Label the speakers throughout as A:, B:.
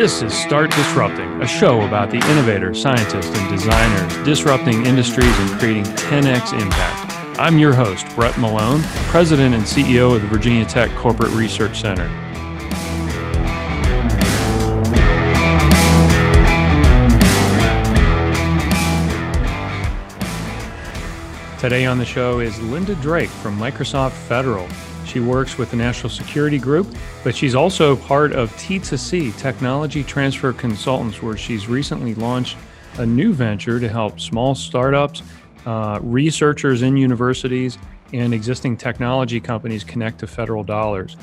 A: This is Start Disrupting, a show about the innovators, scientists, and designers disrupting industries and creating 10x impact. I'm your host, Brett Malone, President and CEO of the Virginia Tech Corporate Research Center. Today on the show is Linda Drake from Microsoft Federal. She works with the National Security Group, but she's also part of T2C Technology Transfer Consultants, where she's recently launched a new venture to help small startups, uh, researchers in universities, and existing technology companies connect to federal dollars.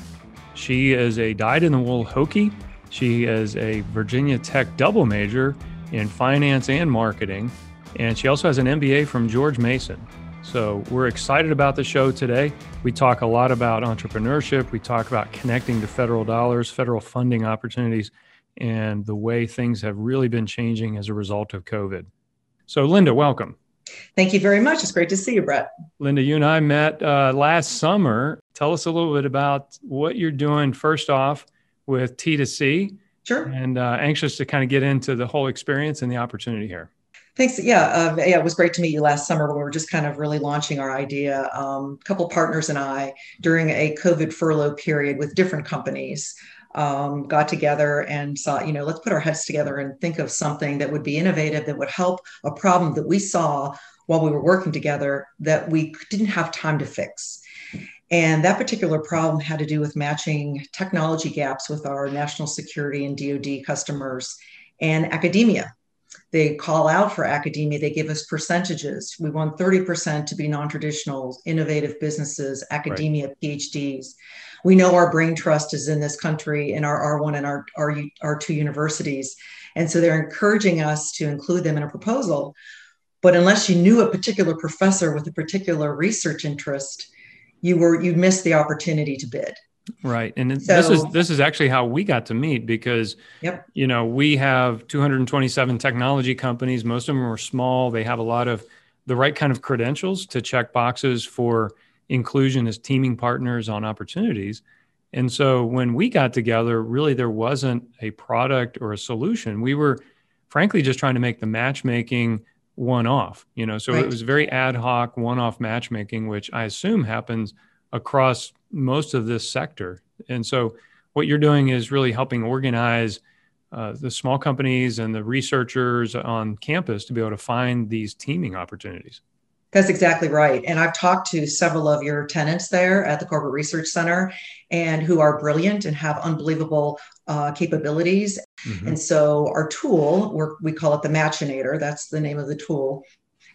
A: She is a dyed in the wool Hokie. She is a Virginia Tech double major in finance and marketing, and she also has an MBA from George Mason. So we're excited about the show today. We talk a lot about entrepreneurship. We talk about connecting to federal dollars, federal funding opportunities, and the way things have really been changing as a result of COVID. So, Linda, welcome.
B: Thank you very much. It's great to see you, Brett.
A: Linda, you and I met uh, last summer. Tell us a little bit about what you're doing first off with T2C.
B: Sure.
A: And uh, anxious to kind of get into the whole experience and the opportunity here.
B: Thanks. Yeah, uh, yeah, it was great to meet you last summer. when We were just kind of really launching our idea. Um, a couple partners and I, during a COVID furlough period with different companies, um, got together and saw, you know, let's put our heads together and think of something that would be innovative, that would help a problem that we saw while we were working together that we didn't have time to fix. And that particular problem had to do with matching technology gaps with our national security and DoD customers and academia they call out for academia they give us percentages. We want 30% to be non-traditional innovative businesses academia right. phds we know our brain trust is in this country in our r1 and our, our, our two universities. And so they're encouraging us to include them in a proposal. But unless you knew a particular professor with a particular research interest you were you missed the opportunity to bid
A: Right. And so, this is this is actually how we got to meet because
B: yep.
A: you know, we have 227 technology companies, most of them are small, they have a lot of the right kind of credentials to check boxes for inclusion as teaming partners on opportunities. And so when we got together, really there wasn't a product or a solution. We were frankly just trying to make the matchmaking one off, you know. So right. it was very ad hoc, one off matchmaking, which I assume happens across most of this sector. And so, what you're doing is really helping organize uh, the small companies and the researchers on campus to be able to find these teaming opportunities.
B: That's exactly right. And I've talked to several of your tenants there at the Corporate Research Center and who are brilliant and have unbelievable uh, capabilities. Mm-hmm. And so our tool, we call it the Matchinator, that's the name of the tool,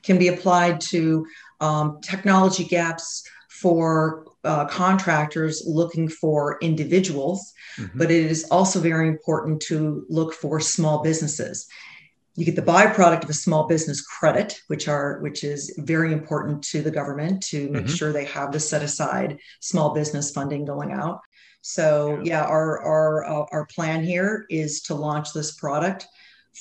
B: can be applied to um, technology gaps for uh, contractors looking for individuals, mm-hmm. but it is also very important to look for small businesses. You get the byproduct of a small business credit, which are which is very important to the government to make mm-hmm. sure they have the set aside small business funding going out. So yeah, our our uh, our plan here is to launch this product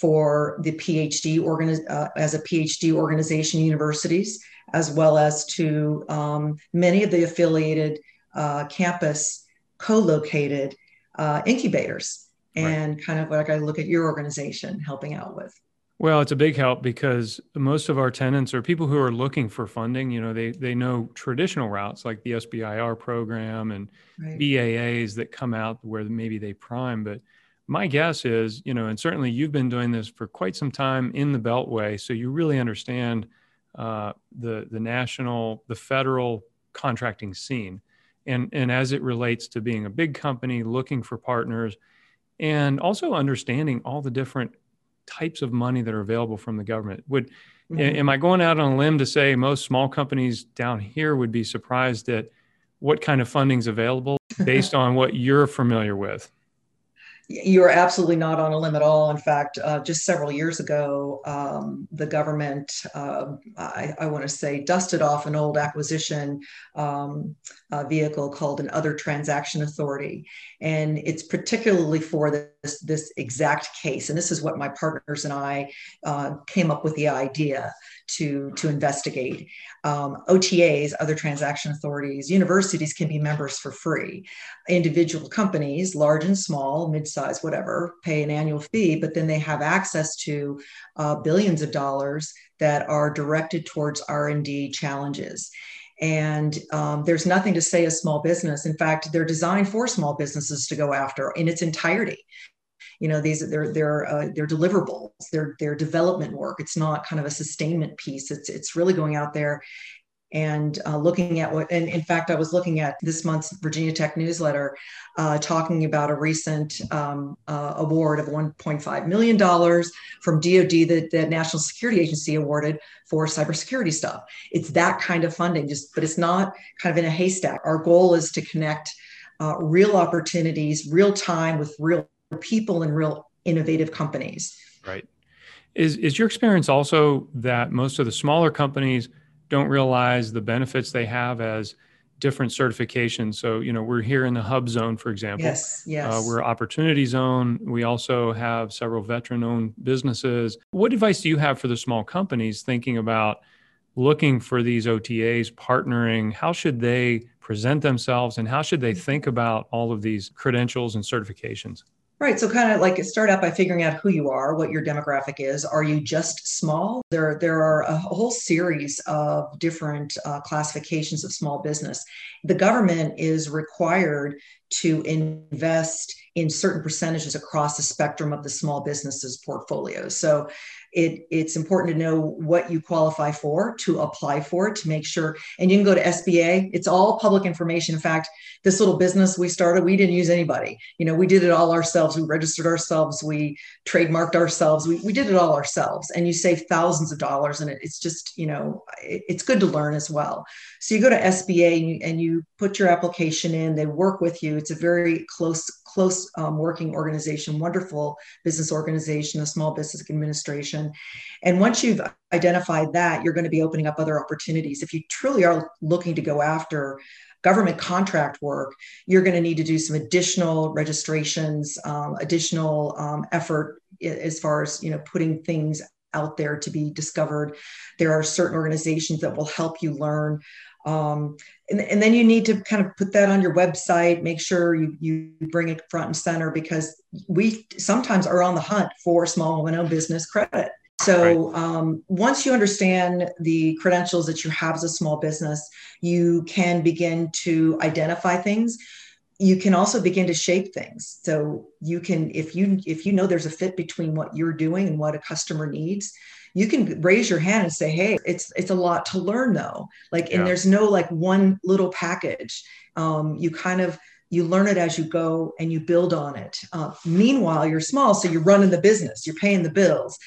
B: for the PhD organi- uh, as a PhD organization universities as well as to um, many of the affiliated uh, campus co-located uh, incubators and right. kind of like I look at your organization helping out with.
A: Well, it's a big help because most of our tenants are people who are looking for funding. You know, they they know traditional routes like the SBIR program and right. BAAs that come out where maybe they prime. But my guess is, you know, and certainly you've been doing this for quite some time in the Beltway, so you really understand uh, the the national, the federal contracting scene, and and as it relates to being a big company looking for partners, and also understanding all the different types of money that are available from the government. Would mm-hmm. am I going out on a limb to say most small companies down here would be surprised at what kind of funding is available based on what you're familiar with?
B: You're absolutely not on a limb at all. In fact, uh, just several years ago, um, the government, uh, I, I want to say, dusted off an old acquisition um, vehicle called an Other Transaction Authority. And it's particularly for this, this exact case. And this is what my partners and I uh, came up with the idea to, to investigate. Um, OTAs, other transaction authorities, universities can be members for free. Individual companies, large and small, mid mid-size, whatever, pay an annual fee, but then they have access to uh, billions of dollars that are directed towards R&D challenges. And um, there's nothing to say a small business. In fact, they're designed for small businesses to go after in its entirety you know these they're they're uh, they're deliverables they're they're development work it's not kind of a sustainment piece it's it's really going out there and uh, looking at what, and in fact, I was looking at this month's Virginia Tech newsletter uh, talking about a recent um, uh, award of $1.5 million from DoD that the National Security Agency awarded for cybersecurity stuff. It's that kind of funding, just but it's not kind of in a haystack. Our goal is to connect uh, real opportunities, real time with real people and real innovative companies.
A: Right. Is is your experience also that most of the smaller companies don't realize the benefits they have as different certifications. So, you know, we're here in the hub zone, for example.
B: Yes, yes. Uh,
A: we're opportunity zone. We also have several veteran owned businesses. What advice do you have for the small companies thinking about looking for these OTAs, partnering? How should they present themselves and how should they think about all of these credentials and certifications?
B: Right. So kind of like start out by figuring out who you are, what your demographic is. Are you just small? There, there are a whole series of different uh, classifications of small business. The government is required to invest in certain percentages across the spectrum of the small businesses portfolio. So it, it's important to know what you qualify for to apply for to make sure. And you can go to SBA. It's all public information. In fact, this little business we started, we didn't use anybody. You know, we did it all ourselves. We registered ourselves. We trademarked ourselves. We, we did it all ourselves. And you save thousands of dollars. And it, it's just, you know, it, it's good to learn as well. So you go to SBA and you, and you put your application in. They work with you. It's a very close close um, working organization, wonderful business organization, a small business administration. And once you've identified that, you're going to be opening up other opportunities. If you truly are looking to go after government contract work, you're going to need to do some additional registrations, um, additional um, effort as far as you know putting things out there to be discovered. There are certain organizations that will help you learn um, and, and then you need to kind of put that on your website, make sure you, you bring it front and center because we sometimes are on the hunt for small women owned business credit. So right. um, once you understand the credentials that you have as a small business, you can begin to identify things. You can also begin to shape things. So you can, if you if you know there's a fit between what you're doing and what a customer needs, you can raise your hand and say hey it's it's a lot to learn though. Like and there's no like one little package. Um, you kind of you learn it as you go and you build on it. Uh, meanwhile you're small so you're running the business you're paying the bills.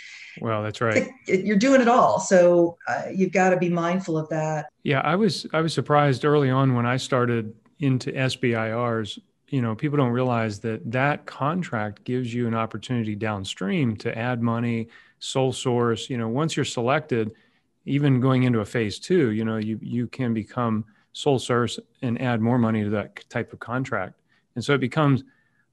A: Well that's right.
B: you're doing it all so uh, you've got to be mindful of that.
A: Yeah i was i was surprised early on when i started into sbirs you know people don't realize that that contract gives you an opportunity downstream to add money sole source you know once you're selected even going into a phase two you know you you can become sole source and add more money to that type of contract. And so it becomes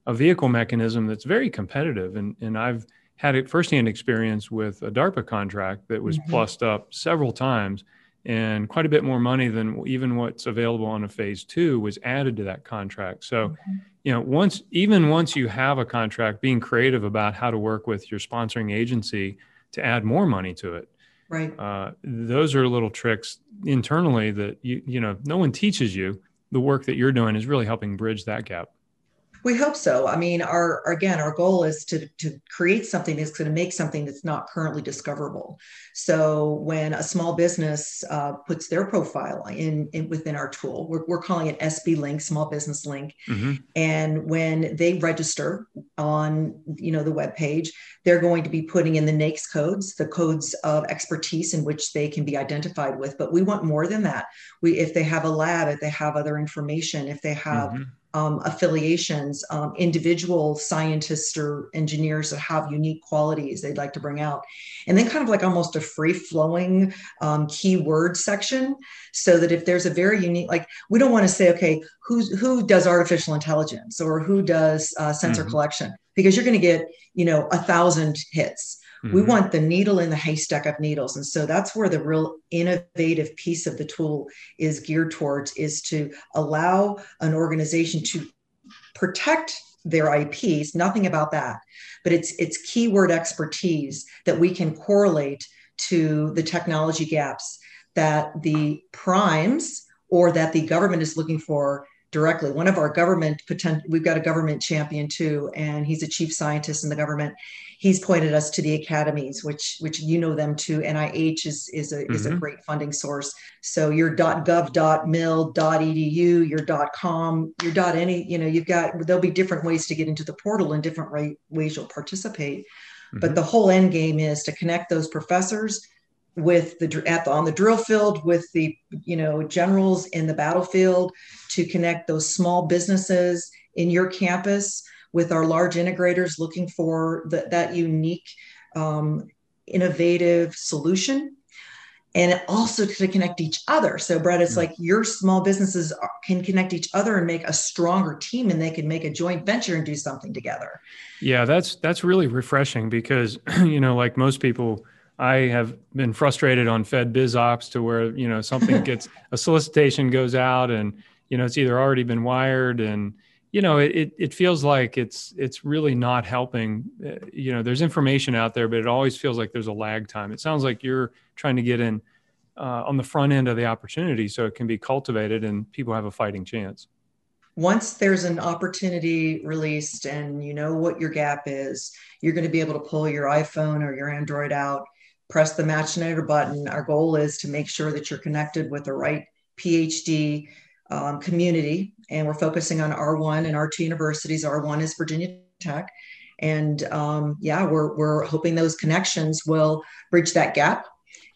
A: a vehicle mechanism that's very competitive. And and i've had a firsthand experience with a darpa contract that was mm-hmm. plussed up several times and quite a bit more money than even what's available on a phase two was added to that contract. So mm-hmm you know once even once you have a contract being creative about how to work with your sponsoring agency to add more money to it.
B: Right.
A: Uh, those are little tricks internally that you you know no one teaches you. The work that you're doing is really helping bridge that gap
B: we hope so. I mean, our again, our goal is to to create something that's going to make something that's not currently discoverable. So when a small business uh, puts their profile in, in, within our tool, we're, we're calling it SB Link, Small Business Link, mm-hmm. and when they register on you know the web page, they're going to be putting in the NAICS codes, the codes of expertise in which they can be identified with. But we want more than that. We if they have a lab, if they have other information, if they have mm-hmm um, affiliations, um, individual scientists or engineers that have unique qualities they'd like to bring out. And then kind of like almost a free flowing um, keyword section so that if there's a very unique, like we don't want to say, okay, who's, who does artificial intelligence or who does uh, sensor mm-hmm. collection? Because you're going to get, you know, a thousand hits Mm-hmm. We want the needle in the haystack of needles. And so that's where the real innovative piece of the tool is geared towards is to allow an organization to protect their IPs, nothing about that. But it's it's keyword expertise that we can correlate to the technology gaps that the primes or that the government is looking for directly. One of our government potential, we've got a government champion too, and he's a chief scientist in the government. He's pointed us to the academies, which which you know them too. NIH is is a mm-hmm. is a mm-hmm. great funding source. So your .gov, .mil, .edu, your .com, your .any, you know, you've got there'll be different ways to get into the portal and different ways you'll participate. Mm-hmm. But the whole end game is to connect those professors with the at the, on the drill field with the you know generals in the battlefield to connect those small businesses in your campus with our large integrators looking for the, that unique um, innovative solution. And also to connect each other. So brett it's mm-hmm. like your small businesses can connect each other and make a stronger team and they can make a joint venture and do something together.
A: Yeah that's that's really refreshing because you know like most people I have been frustrated on Fed Biz Ops to where you know something gets a solicitation goes out and you know it's either already been wired and you know it, it, it feels like it's it's really not helping. Uh, you know there's information out there but it always feels like there's a lag time. It sounds like you're trying to get in uh, on the front end of the opportunity so it can be cultivated and people have a fighting chance.
B: Once there's an opportunity released and you know what your gap is you're going to be able to pull your iphone or your android out press the Matchinator button. Our goal is to make sure that you're connected with the right PhD um, community. And we're focusing on R1 and R2 universities. R1 is Virginia Tech. And um, yeah, we're, we're hoping those connections will bridge that gap.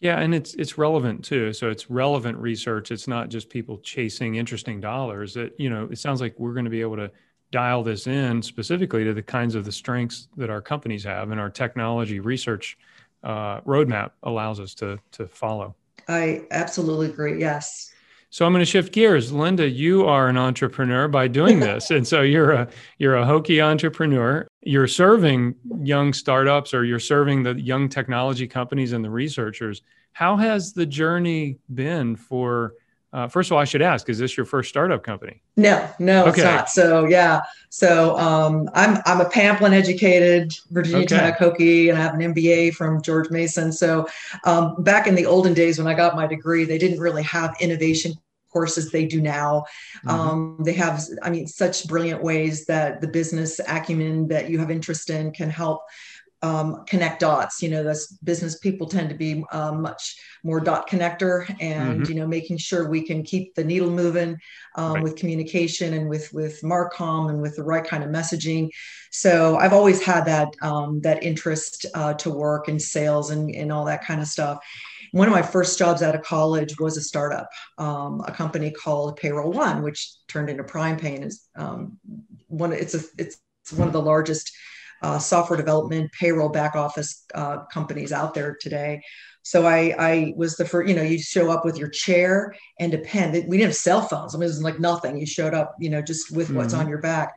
A: Yeah, and it's it's relevant too. So it's relevant research. It's not just people chasing interesting dollars. That you know it sounds like we're going to be able to dial this in specifically to the kinds of the strengths that our companies have and our technology research uh, roadmap allows us to to follow.
B: I absolutely agree. Yes.
A: So I'm going to shift gears. Linda, you are an entrepreneur by doing this. and so you're a you're a Hokie entrepreneur. You're serving young startups or you're serving the young technology companies and the researchers. How has the journey been for uh, first of all, I should ask: Is this your first startup company?
B: No, no, okay. it's not. So yeah, so um, I'm I'm a Pamplin educated Virginia okay. Tech Hokie, and I have an MBA from George Mason. So um, back in the olden days when I got my degree, they didn't really have innovation courses they do now. Mm-hmm. Um, they have, I mean, such brilliant ways that the business acumen that you have interest in can help um, connect dots. You know, that's business people tend to be uh, much more dot connector, and mm-hmm. you know, making sure we can keep the needle moving um, right. with communication and with with Marcom and with the right kind of messaging. So I've always had that um, that interest uh, to work in sales and and all that kind of stuff. One of my first jobs out of college was a startup, um, a company called Payroll One, which turned into Prime Pay and is um, one. It's a it's one of the largest uh, software development, payroll, back office uh, companies out there today. So I, I was the first, you know, you show up with your chair and a pen. We didn't have cell phones. I mean, it was like nothing. You showed up, you know, just with mm-hmm. what's on your back.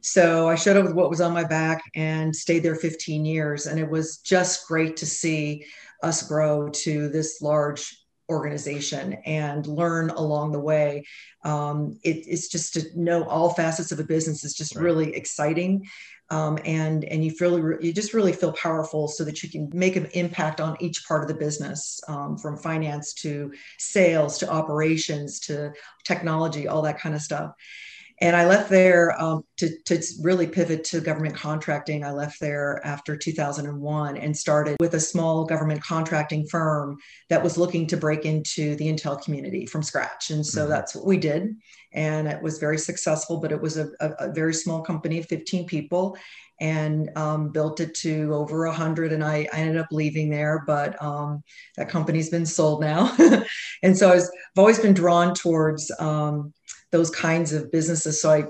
B: So I showed up with what was on my back and stayed there 15 years. And it was just great to see us grow to this large organization and learn along the way. Um, it, it's just to know all facets of a business is just right. really exciting um, and and you feel you just really feel powerful so that you can make an impact on each part of the business um, from finance to sales to operations to technology all that kind of stuff and I left there um, to, to really pivot to government contracting. I left there after 2001 and started with a small government contracting firm that was looking to break into the Intel community from scratch. And so mm-hmm. that's what we did. And it was very successful, but it was a, a, a very small company, 15 people, and um, built it to over 100. And I, I ended up leaving there, but um, that company's been sold now. and so I have always been drawn towards um, those kinds of businesses. So I,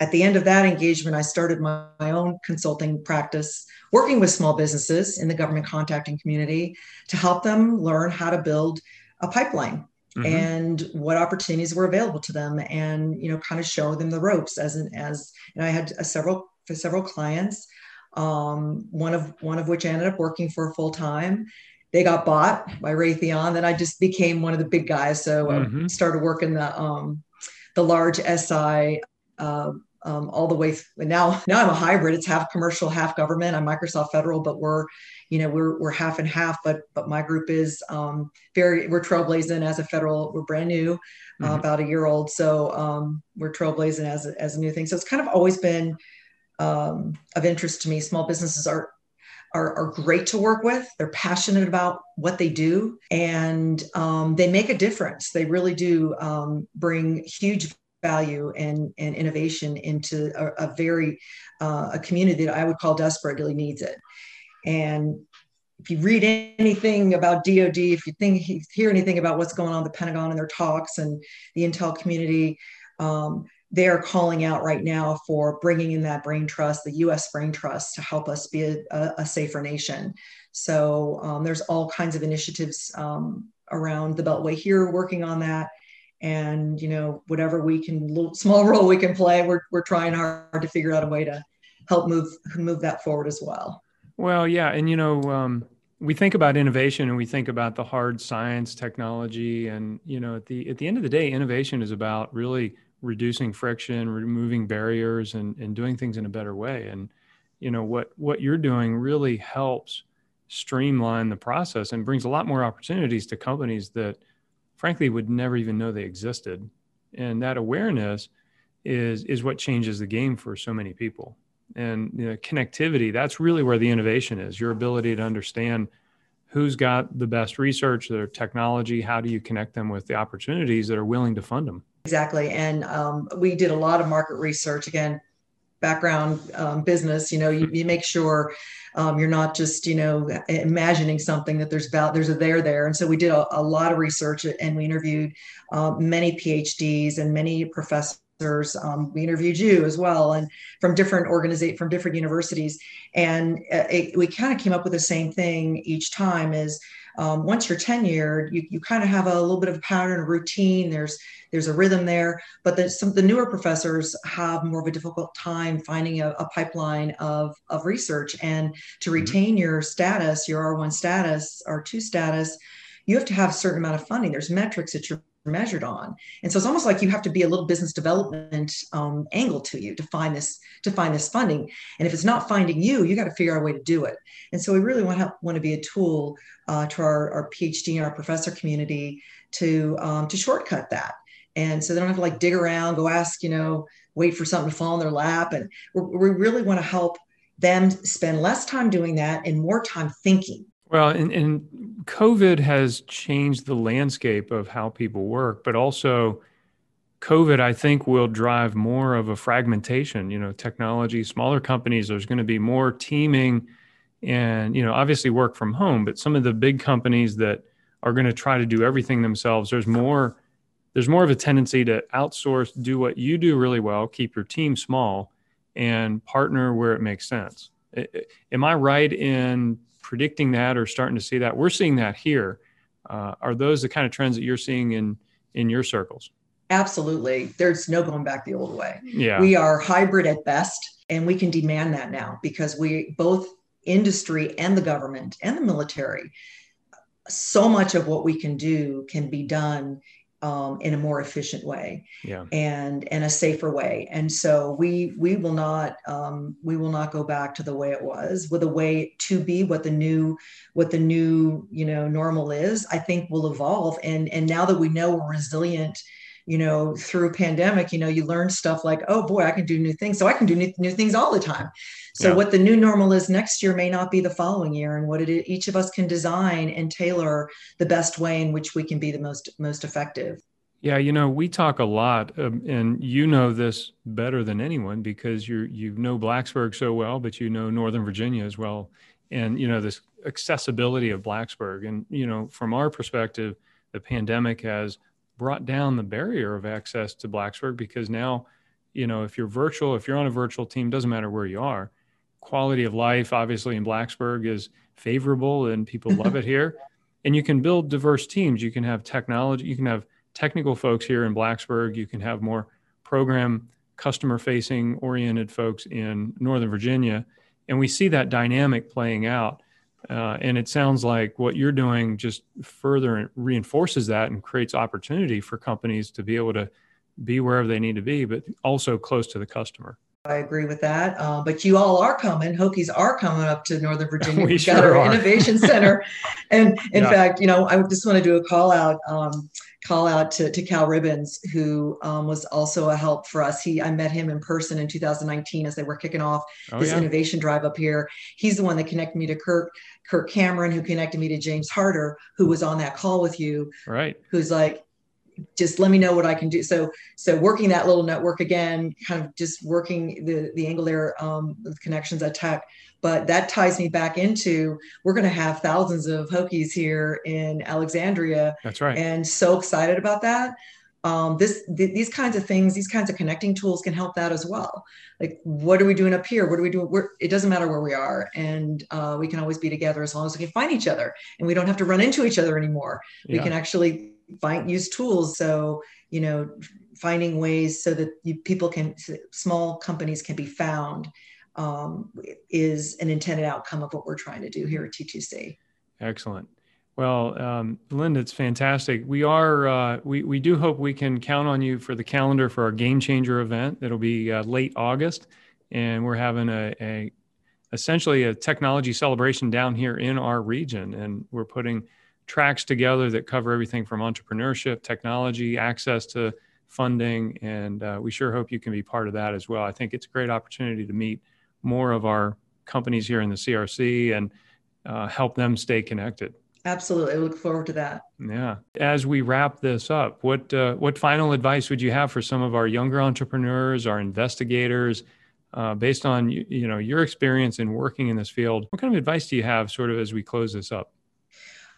B: at the end of that engagement, I started my, my own consulting practice, working with small businesses in the government contracting community to help them learn how to build a pipeline Mm-hmm. and what opportunities were available to them and you know kind of show them the ropes as an as and i had a several for several clients um, one of one of which I ended up working for full time they got bought by Raytheon. Then I just became one of the big guys. So mm-hmm. I started working the um, the large SI uh, um, all the way. Th- now, now I'm a hybrid. It's half commercial, half government. I'm Microsoft Federal, but we're, you know, we're we're half and half. But but my group is um, very we're trailblazing as a federal. We're brand new, uh, mm-hmm. about a year old. So um, we're trailblazing as a, as a new thing. So it's kind of always been um, of interest to me. Small businesses are are, are great to work with. They're passionate about what they do and um, they make a difference. They really do um, bring huge value and, and innovation into a, a very uh, a community that I would call desperately needs it. And if you read anything about DoD, if you think you hear anything about what's going on the Pentagon and their talks and the intel community, um, they are calling out right now for bringing in that brain trust, the U.S. brain trust, to help us be a, a safer nation. So um, there's all kinds of initiatives um, around the Beltway here working on that. And you know, whatever we can, little, small role we can play, we're we're trying hard to figure out a way to help move move that forward as well.
A: Well, yeah, and you know, um, we think about innovation and we think about the hard science, technology, and you know, at the at the end of the day, innovation is about really reducing friction, removing barriers, and, and doing things in a better way. And you know what what you're doing really helps streamline the process and brings a lot more opportunities to companies that, frankly, would never even know they existed. And that awareness is is what changes the game for so many people. And you know, connectivity that's really where the innovation is. Your ability to understand who's got the best research, their technology. How do you connect them with the opportunities that are willing to fund them?
B: Exactly. And um, we did a lot of market research. Again, background um, business, you know, you, you make sure um, you're not just, you know, imagining something that there's about, there's a there there. And so we did a, a lot of research and we interviewed uh, many PhDs and many professors um, we interviewed you as well and from different organizations from different universities and uh, it, we kind of came up with the same thing each time is um, once you're tenured, you, you kind of have a little bit of a pattern, a routine. There's there's a rhythm there, but the, some the newer professors have more of a difficult time finding a, a pipeline of of research. And to mm-hmm. retain mm-hmm. your status, your R1 status, R2 status, you have to have a certain amount of funding. There's metrics that you're measured on. And so it's almost like you have to be a little business development um, angle to you to find this to find this funding. And if it's not finding you you got to figure out a way to do it. And so we really want to want to be a tool uh, to our, our phd and our professor community to um, to shortcut that. And so they don't have to like dig around go ask you know wait for something to fall in their lap. And we really want to help them spend less time doing that and more time thinking
A: well, and, and COVID has changed the landscape of how people work, but also COVID, I think, will drive more of a fragmentation. You know, technology, smaller companies, there's going to be more teaming and, you know, obviously work from home, but some of the big companies that are going to try to do everything themselves, there's more there's more of a tendency to outsource, do what you do really well, keep your team small, and partner where it makes sense. Am I right in predicting that or starting to see that. We're seeing that here. Uh, are those the kind of trends that you're seeing in in your circles?
B: Absolutely. There's no going back the old way.
A: Yeah.
B: We are hybrid at best, and we can demand that now because we both industry and the government and the military so much of what we can do can be done um, in a more efficient way
A: yeah.
B: and and a safer way. And so we we will not um, we will not go back to the way it was. With a way to be what the new what the new you know normal is i think will evolve. And and now that we know we're resilient you know through pandemic you know you learn stuff like oh boy i can do new things so i can do new, new things all the time so yeah. what the new normal is next year may not be the following year, and what it is, each of us can design and tailor the best way in which we can be the most most effective.
A: Yeah, you know, we talk a lot, um, and you know this better than anyone because you you know Blacksburg so well, but you know Northern Virginia as well, and you know this accessibility of Blacksburg. And you know, from our perspective, the pandemic has brought down the barrier of access to Blacksburg because now, you know, if you're virtual, if you're on a virtual team, doesn't matter where you are, quality of life, obviously, in Blacksburg is favorable and people love it here. And you can build diverse teams. You can have technology, you can have technical folks here in Blacksburg, you can have more program customer facing oriented folks in Northern Virginia. And we see that dynamic playing out. Uh, and it sounds like what you're doing just further reinforces that and creates opportunity for companies to be able to be wherever they need to be, but also close to the customer.
B: I agree with that. Uh, but you all are coming. Hokies are coming up to Northern Virginia.
A: We
B: We've
A: sure
B: got our
A: are.
B: innovation center, and in
A: Yeah.
B: fact, you know, I just want to do a call out. Um, call out to, to Cal Ribbens, who um, was also a help for us. He I met him in person in 2019 as they were kicking off
A: Oh,
B: this
A: yeah.
B: innovation drive up here. He's the one that connected me to Kirk Kirk Cameron, who connected me to James Harder, who was on that call with you,
A: Right.
B: who's like just let me know what I can do. So, so working that little network again, kind of just working the the angle there um, with connections at Tech, but that ties me back into we're going to have thousands of Hokies here in Alexandria,
A: That's right.
B: and so excited about that. Um, this th- these kinds of things, these kinds of connecting tools can help that as well. Like, what are we doing up here? What are we doing? We're, it doesn't matter where we are, and uh, we can always be together as long as we can find each other, and we don't have to run into each other anymore we can actually find use tools so you know finding ways so that you, people can small companies can be found um, is an intended outcome of what we're trying to do here at t2c
A: Excellent. Well, um, Linda, it's fantastic. We are uh, we we do hope we can count on you for the calendar for our Game Changer event. That'll be uh, late August, and we're having a, a essentially a technology celebration down here in our region, and we're putting tracks together that cover everything from entrepreneurship, technology, access to funding, and uh, we sure hope you can be part of that as well. I think it's a great opportunity to meet more of our companies here in the CRC and uh, help them stay connected.
B: Absolutely I look forward to that
A: Yeah. As we wrap this up, what uh, what final advice would you have for some of our younger entrepreneurs, our investigators, uh, based on you, you know your experience in working in this field? What kind of advice do you have, sort of, as we close this up?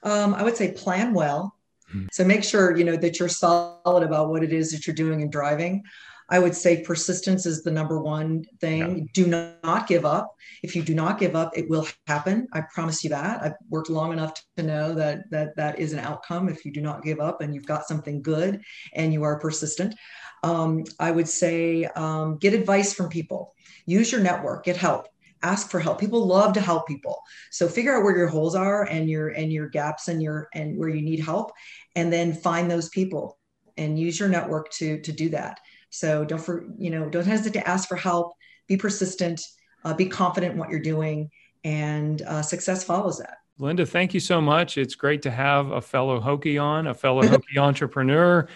B: um, i would say plan well
A: Mhm.
B: so make sure you know that you're solid about what it is that you're doing and driving i would say persistence is the number one thing. Do not give up. If you do not give up it will happen. I promise you that. I've worked long enough to know that that that is an outcome if you do not give up and you've got something good and you are persistent. Um, i would say um, get advice from people. Use your network. Get help. Ask for help. People love to help people. So figure out where your holes are and your and your gaps and your and where you need help and then find those people and use your network to to do that so don't for you know don't hesitate to ask for help be persistent uh, be confident in what you're doing and uh, success follows that
A: Linda, thank you so much. It's great to have a fellow Hokie on, a fellow Hokie entrepreneur,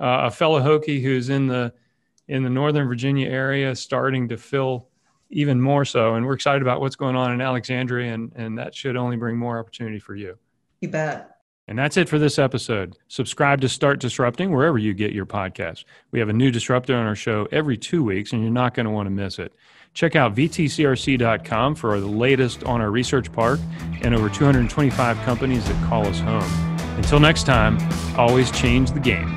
A: uh, a fellow Hokie who's in the in the Northern Virginia area, starting to fill even more so. And we're excited about what's going on in Alexandria, and and that should only bring more opportunity for you.
B: you bet
A: And that's it for this episode. Subscribe to Start Disrupting wherever you get your podcasts. We have a new disruptor on our show every two weeks, and you're not going to want to miss it. Check out vtcrc.com for the latest on our research park and over 225 companies that call us home. Until next time, always change the game.